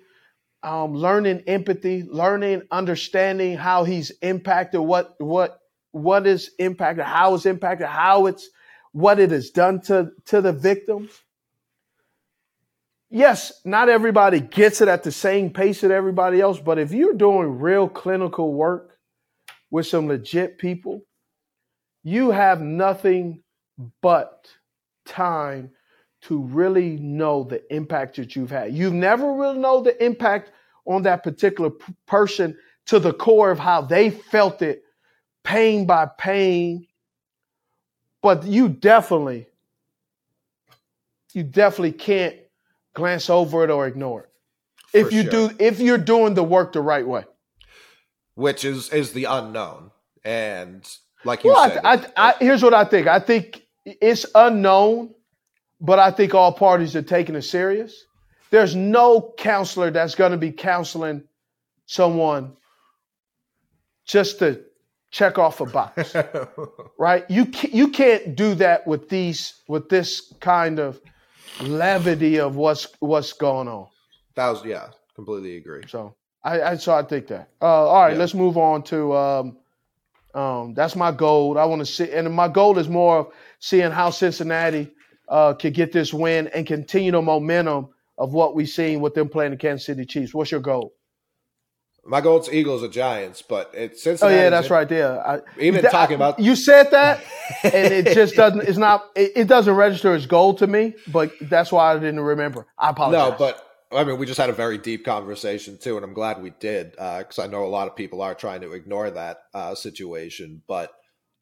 um, learning empathy, learning, understanding how he's impacted, what what what is impacted, how it's impacted, how it's what it has done to to the victims. Yes, not everybody gets it at the same pace that everybody else, but if you're doing real clinical work with some legit people, you have nothing but time to really know the impact that you've had. You've never really know the impact on that particular p- person to the core of how they felt it, pain by pain. But you definitely, you definitely can't glance over it or ignore it. For if you sure. do, if you're doing the work the right way. which is is the unknown. And like you Well, said, I, I, I, here's what I think. I think it's unknown, but I think all parties are taking it serious. There's no counselor that's going to be counseling someone just to check off a box, right? You ca- you can't do that with these with this kind of levity of what's what's going on. that was yeah, completely agree. So I, I so I think that. Uh, all right, Yeah. let's move on to um, um, that's my goal. I want to see, and my goal is more of seeing how Cincinnati uh, can get this win and continue the momentum of what we've seen with them playing the Kansas City Chiefs. What's your goal? My goal's Eagles or Giants, but it's Oh yeah, that's right there. I, Even that- talking about you said that, and it just doesn't. It's not. It, it doesn't register as goal to me, but that's why I didn't remember. I apologize. No, but I mean, we just had a very deep conversation too, and I'm glad we did because I know a lot of people are trying to ignore that uh, situation. But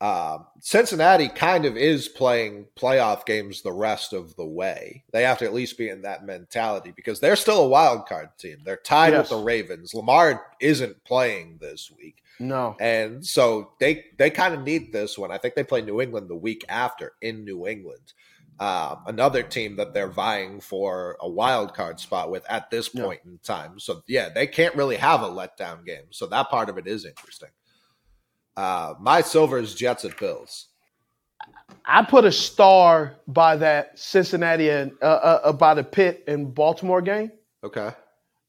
um, Cincinnati kind of is playing playoff games the rest of the way. They have to at least be in that mentality because they're still a wild card team. They're tied Yes. with the Ravens. Lamar isn't playing this week. no. And so they they kind of need this one. I think they play New England the week after in New England. Um, another team that they're vying for a wild card spot with at this point in time. So yeah, they can't really have a letdown game. So that part of it is interesting. Uh, my Silvers, Jets, and Bills. I put a star by that Cincinnati and uh, uh, uh, by the Pitt and Baltimore game. Okay.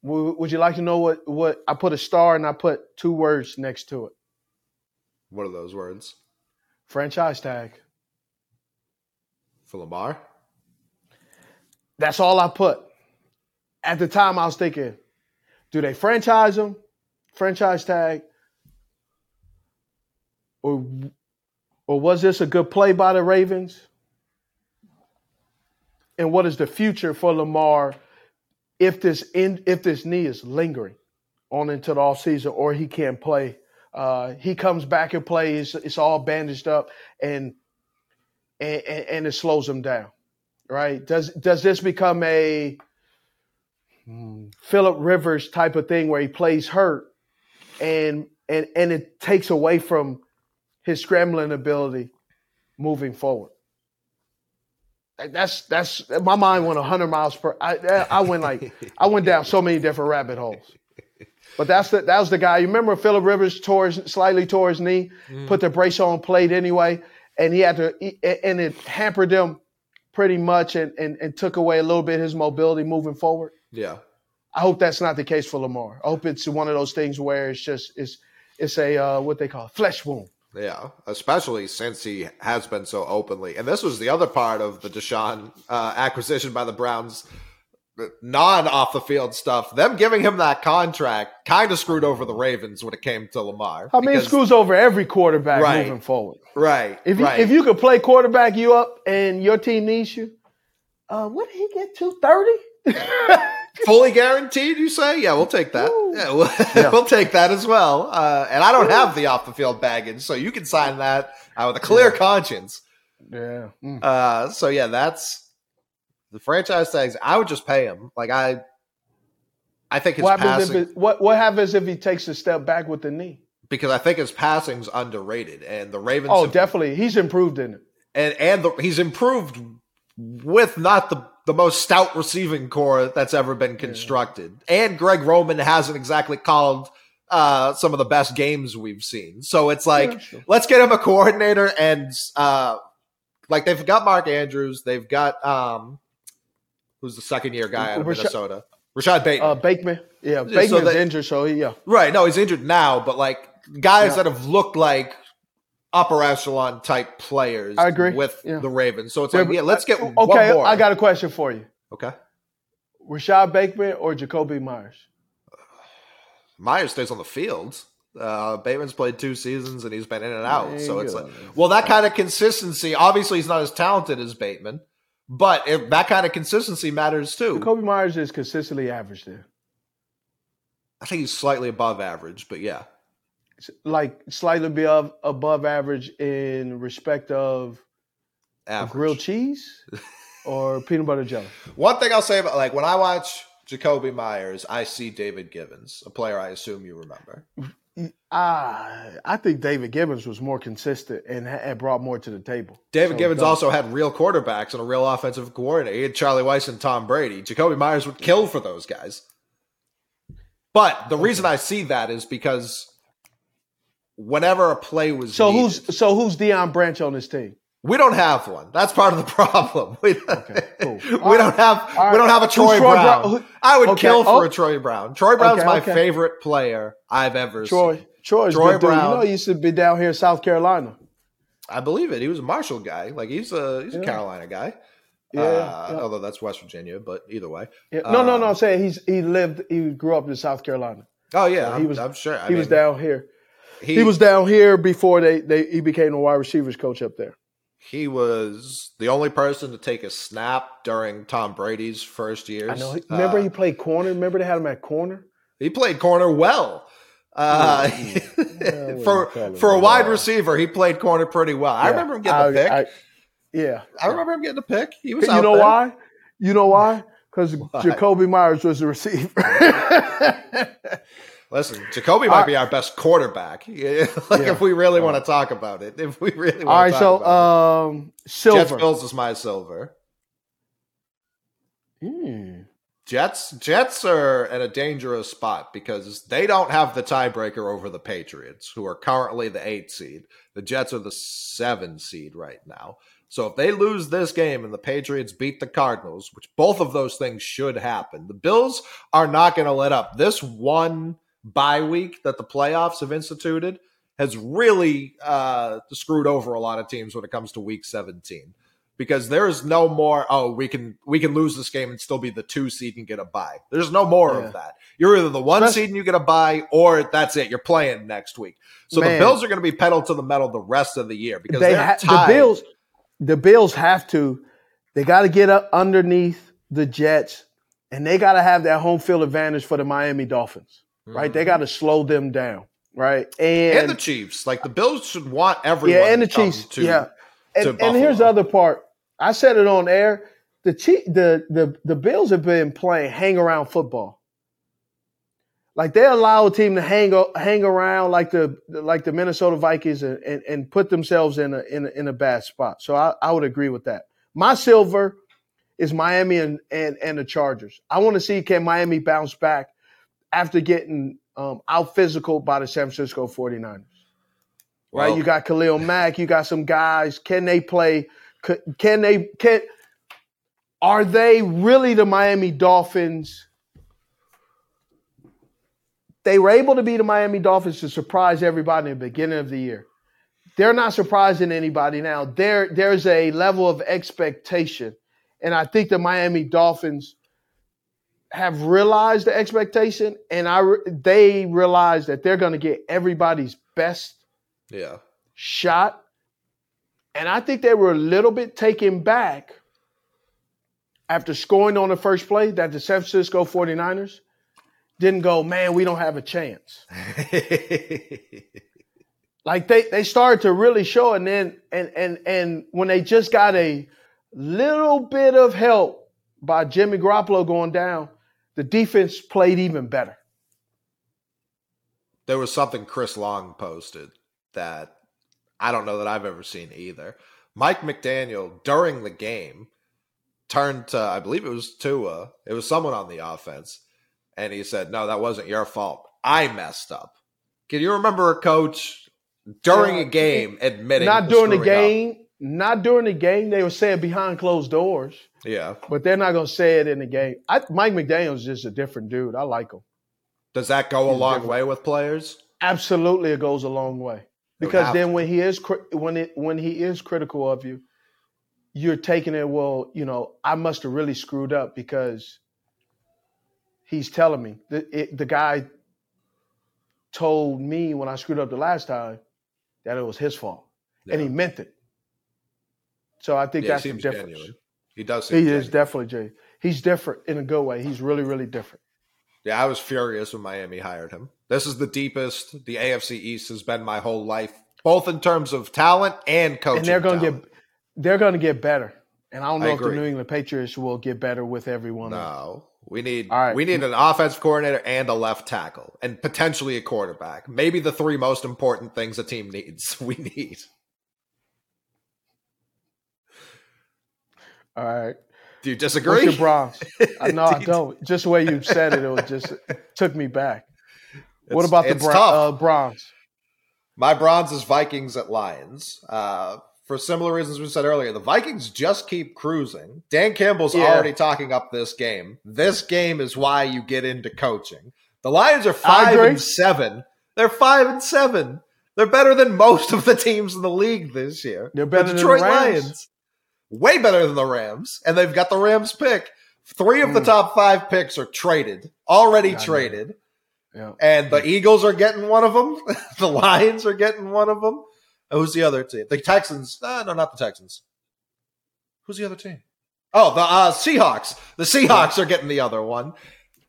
Would, would you like to know what what I put a star and I put two words next to it? What are those words Franchise tag. for Lamar? That's all I put. At the time, I was thinking, do they franchise him, franchise tag, or or was this a good play by the Ravens? And what is the future for Lamar if this in, if this knee is lingering on into the offseason or he can't play? Uh, he comes back and plays. It's all bandaged up, and and, and it slows him down right? Does does this become a hmm, Philip Rivers type of thing where he plays hurt and and and it takes away from his scrambling ability moving forward? Like, That's that's my mind went 100 miles per. I I went like I went down so many different rabbit holes. But that's the that was the guy. You remember Philip Rivers tore his, slightly tore his knee, put the brace on, played anyway, and he had to he- and it hampered him pretty much and, and, and took away a little bit his mobility moving forward. Yeah. I hope that's not the case for Lamar. I hope it's one of those things where it's just it's it's a uh, what they call a flesh wound. Yeah, especially since he has been so openly. And this was the other part of the Deshaun uh, acquisition by the Browns, non off the field stuff. Them giving him that contract kind of screwed over the Ravens when it came to Lamar. I mean, because- screws over every quarterback Right. moving forward. right? If you right. if you could play quarterback you up and your team needs you, uh, what did he get two thirty? fully guaranteed, you say? Yeah, we'll take that. Yeah, we'll, Yeah. we'll take that as well. Uh, and I don't have the off the field baggage, so you can sign that uh, with a clear conscience. yeah. Mm. Uh, so yeah, that's the franchise tags. I would just pay him. Like I, I think his What happens passing if it, what what happens if he takes a step back with the knee? because I think his passing's underrated, and the Ravens. Oh, have- definitely, he's improved in it. and and the, he's improved with not the the most stout receiving corps that's ever been constructed. And Greg Roman hasn't exactly called uh, some of the best games we've seen. So it's like Yeah, sure. let's get him a coordinator and uh, like they've got Mark Andrews, they've got um, who's the second year guy out of Minnesota, Rashod Bateman. Uh, Bateman, yeah, Yeah, Bateman's so injured, so he, yeah. Right. No, he's injured now, but like guys Yeah. that have looked like upper echelon type players I agree. with Yeah. the Ravens. So it's like, yeah, let's get okay. one more. I got a question for you: okay. Rashod Bateman or Jakobi Meyers? Meyers stays on the field. Uh, Bateman's played two seasons and he's been in and out. So it's like, well, that kind of consistency. Obviously, he's not as talented as Bateman, but if that kind of consistency matters too. Jakobi Meyers is consistently average there, I think he's slightly above average, but yeah. Like slightly above above average in respect of Average. grilled cheese or peanut butter jelly. One thing I'll say about like when I watch Jakobi Meyers, I see David Givens, a player I assume you remember. Uh, I think David Givens was more consistent and had brought more to the table. David So, Givens also had real quarterbacks and a real offensive coordinator. He had Charlie Weis and Tom Brady. Jakobi Meyers would kill for those guys. But the reason I see that is because whenever a play was So needed- who's so who's Deion Branch on this team? we don't have one. That's part of the problem. We, Okay, cool. we All don't have All we don't right. have a Troy, Troy Brown. Brown? I would Okay, kill for oh. a Troy Brown. Troy Brown's Okay, my favorite player I've ever Troy. seen. Troy's Troy good dude. You know, he used to be down here in South Carolina. I believe it. He was a Marshall guy. Like he's a he's a Carolina guy. Yeah, Uh, yeah. Although that's West Virginia, but either way. Yeah. No, no, no. Um, I'm saying he's he lived he grew up in South Carolina. Oh yeah, he I'm, was- I'm sure. I he was down here. He, He was down here before they, they he became the wide receivers coach up there. he was the only person to take a snap during Tom Brady's first years. I know. Remember Uh, he played corner. Remember they had him at corner. he played corner well. Uh, for for a wide receiver, he played corner pretty well. I remember him getting a pick. I, I- remember him getting a pick. He was. You know there. why? You know why? Because Jakobi Meyers was the receiver. Listen, Jakobi might be our best quarterback. Like Yeah. if we really want to talk about it, if we really want All right, to talk so about um, it. Jets Silver. Bills is my silver. Hmm. Jets Jets are in a dangerous spot because they don't have the tiebreaker over the Patriots, who are currently the eight seed. The Jets are the seven seed right now. So if they lose this game and the Patriots beat the Cardinals, which both of those things should happen, the Bills are not going to let up. This one bye week that the playoffs have instituted has really uh, screwed over a lot of teams when it comes to Week 17 because there is no more oh we can we can lose this game and still be the two seed and get a bye there's no more Yeah. of that you're either the one Especially- seed and you get a bye or that's it you're playing next week so the bills are going to be pedal to the metal the rest of the year because They ha- the. Bills. The Bills have to. They got to get up underneath the Jets, and they got to have that home field advantage for the Miami Dolphins. Right? They got to slow them down. Right? And, Mm-hmm. and the chiefs like the bills should want everyone yeah, and the Chiefs. to yeah. And, to and here's the other part. I said it on air. The Chief, the the the Bills have been playing hang around football. Like they allow a team to hang hang around like the like the Minnesota Vikings and, and, and put themselves in a, in a in a bad spot. So I, I would agree with that. My silver is Miami and and, and the Chargers. I want to see can Miami bounce back after getting um, out physical by the San Francisco 49ers right? Well, You got Khalil Mack. You got some guys. Can they play? Can they? Can are they really the Miami Dolphins? They were able to be the Miami Dolphins to surprise everybody in the beginning of the year. They're not surprising anybody now. There, there's a level of expectation, and I think the Miami Dolphins have realized the expectation, and I re- they realize that they're going to get everybody's best yeah shot. And I think they were a little bit taken back after scoring on the first play that the San Francisco 49ers didn't go, man, we don't have a chance. Like they, they started to really show. And then and and and when they just got a little bit of help by Jimmy Garoppolo going down, the defense played even better. there was something Chris Long posted that I don't know that I've ever seen either. Mike McDaniel during the game turned to I believe it was Tua. It was someone on the offense, and he said, "No, that wasn't your fault. I messed up." Can you remember a coach during Uh, a game admitting Not during the screwing up? game. Not during the game. They were saying behind closed doors. Yeah. but they're not going to say it in the game. I, Mike McDaniel's just a different dude. I like him. Does that go a long different. way with players? Absolutely, it goes a long way because then when he is when it when he is critical of you, you're taking it. Well, you know, I must have really screwed up because he's telling me the it, the guy told me when I screwed up the last time that it was his fault, and he meant it. So I think Yeah, that's the difference. genuine. He does. Seem He is definitely Jay. He's different in a good way. He's really, really different. Yeah, I was furious when Miami hired him. This is the deepest the AFC East has been my whole life, both in terms of talent and coaching. and they're going to get they're going to get better. And I don't I know if the. New England Patriots will get better with everyone. else. no. We need right. we need an offensive coordinator and a left tackle and potentially a quarterback. Maybe the three most important things a team needs. We need. All right. Do you What's disagree? your Browns? I know I don't. Just the way you said it, it was just it took me back. what about the it's Bra- uh, Browns? My bronze is Vikings at Lions. Uh, for similar reasons we said earlier, the Vikings just keep cruising. Dan Campbell's Yeah. already talking up this game. This game is why you get into coaching. The Lions are five and seven. They're five and seven. They're better than most of the teams in the league this year. They're better the than the Detroit. Lions. Way better than the Rams. And they've got the Rams pick. Three of the Mm. top five picks are traded, already Yeah, traded. Yeah. And the Eagles are getting one of them. the Lions are getting one of them. And who's the other team? The Texans. Uh, no, not the Texans. Who's the other team? Oh, the uh, Seahawks. The Seahawks are getting the other one.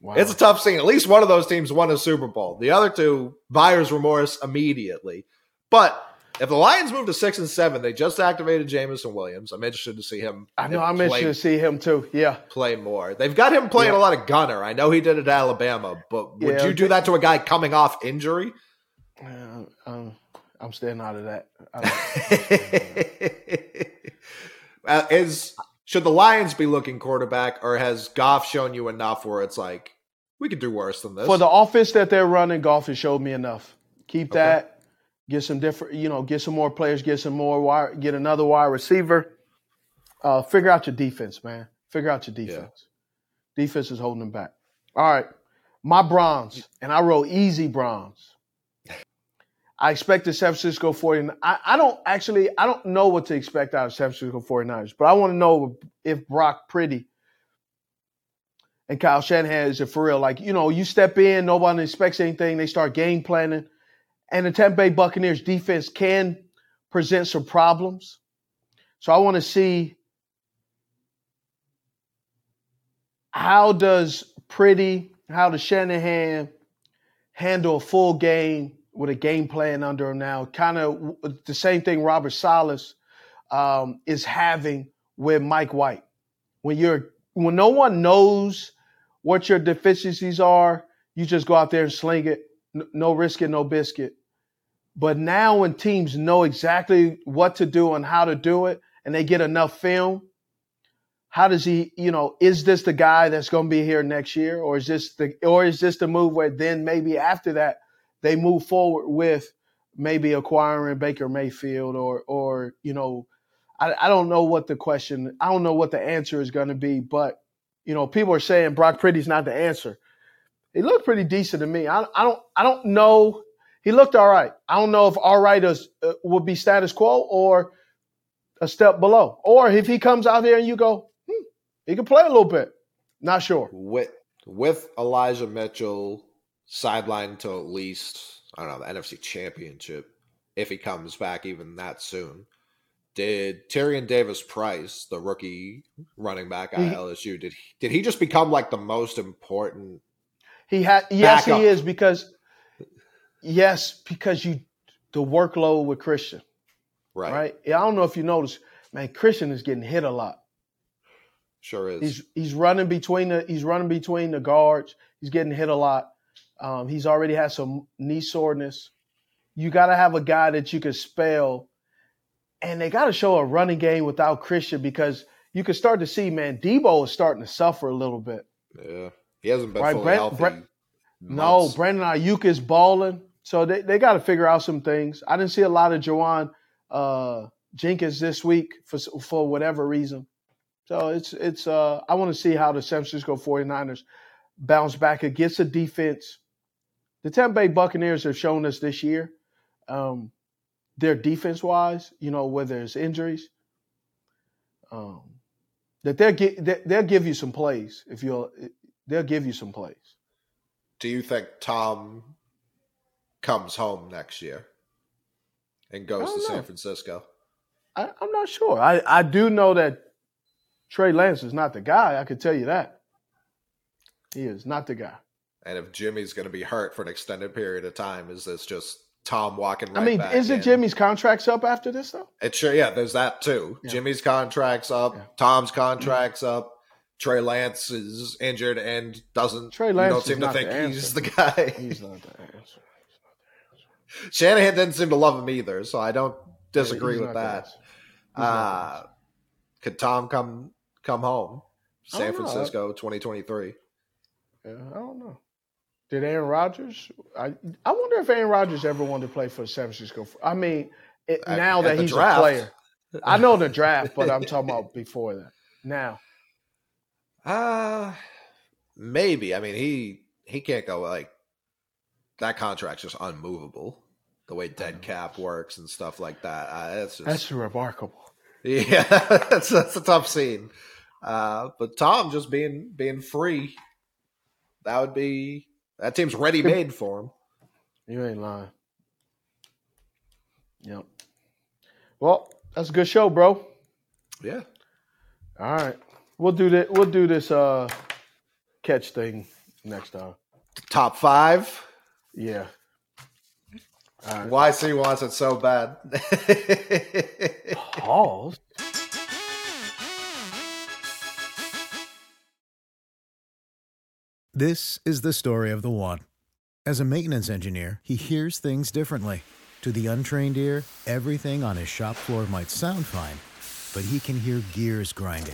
Wow. It's a tough scene. At least one of those teams won a Super Bowl. The other two, buyer's remorse immediately. But if the Lions move to six and seven, they just activated Jameson Williams. I'm interested to see him. I know. I'm interested to see him too. Yeah. play more. They've got him playing Yeah. a lot of gunner. I know he did it at Alabama, but would Yeah, you do that to a guy coming off injury? Uh, um, I'm staying out of that. Uh, is should the Lions be looking quarterback, or has Goff shown you enough where it's like we could do worse than this? For the offense that they're running, Goff has showed me enough. Keep Okay. that. Get some different, you know, get some more players, get some more wire, get another wide receiver. Uh, figure out your defense, man. Figure out your defense. Defense is holding them back. All right. My bronze, and I wrote easy bronze. I expect the San Francisco 49ers. I, I don't actually, I don't know what to expect out of San Francisco 49ers, but I want to know if Brock Purdy and Kyle Shanahan is it for real. Like, you know, you step in, nobody expects anything, they start game planning. And the Tampa Bay Buccaneers defense can present some problems. So I want to see how does Purdy, how does Shanahan handle a full game with a game plan under him now? Kind of the same thing Robert Saleh um, is having with Mike White. When you're when no one knows what your deficiencies are, you just go out there and sling it. No risk it, no biscuit. But now when teams know exactly what to do and how to do it, and they get enough film, how does he, you know, is this the guy that's going to be here next year, or is this the, or is this the move where then maybe after that they move forward with maybe acquiring Baker Mayfield, or or you know, I, I don't know what the question, I don't know what the answer is going to be, but you know, people are saying Brock Purdy's not the answer. He looked pretty decent to me. I, I don't, I don't know. He looked all right. I don't know if all right is, uh, would be status quo or a step below, or if he comes out there and you go, hmm, he can play a little bit. Not sure. with with Elijah Mitchell sidelined to at least I don't know the NFC Championship if he comes back even that soon. Did Tyrion Davis Price, the rookie running back at LSU, did he, did he just become like the most important? He had yes, he is because yes, because you the workload with Christian, Right, right? I don't know if you noticed, man. Christian is getting hit a lot. sure is. He's he's running between the he's running between the guards. He's getting hit a lot. Um, he's already had some knee soreness. You got to have a guy that you can spell, and they got to show a running game without Christian because you can start to see, man, Deebo is starting to suffer a little bit. yeah, he hasn't been Right, fully Brent- healthy. Brent- No. Brandon Aiyuk is balling, so they, they got to figure out some things. I didn't see a lot of Jauan uh, Jennings this week for for whatever reason. So it's it's uh, I want to see how the San Francisco 49ers bounce back against a defense. The Tampa Bay Buccaneers have shown us this year um, their defense wise, you know, whether it's injuries, um, that they'll get they- they'll give you some plays if you'll they'll give you some plays. Do you think Tom comes home next year and goes to San. Francisco? I, I'm not sure. I, I do know that Trey Lance is not the guy. I could tell you that. He is not the guy. And if Jimmy's going to be hurt for an extended period of time, is this just Tom walking right I mean, isn't in? Jimmy's contracts up after this though? It sure, yeah. There's that too. Yeah. Jimmy's contract's up. Yeah. Tom's contract's up. Trey Lance is injured and doesn't. Trey Lance you don't seem to think the he's the guy. He's not the answer. Shanahan didn't seem to love him either, so I don't disagree with that. answer. He's not the Uh, could Tom come come home? San. Francisco, twenty twenty three. I don't know. Did Aaron Rodgers? I I wonder if Aaron Rodgers ever wanted to play for San Francisco. I mean, it, At- now at that he's draft. a player, I know the draft, but I'm talking about before that. Now, Uh maybe. I mean, he he can't go like that. Contract's just unmovable. The way dead cap works and stuff like that. Uh, it's just, that's remarkable. yeah, that's that's a tough scene. Uh, but Tom just being being free, that would be that team's ready made for him. You ain't lying. Yep. Well, that's a good show, bro. Yeah. All right, we'll do that. We'll do this uh catch thing next time. Top five. Yeah. All right. YC wants it so bad. Pause. This is the story of the one. As a maintenance engineer, he hears things differently. To the untrained ear, everything on his shop floor might sound fine, but he can hear gears grinding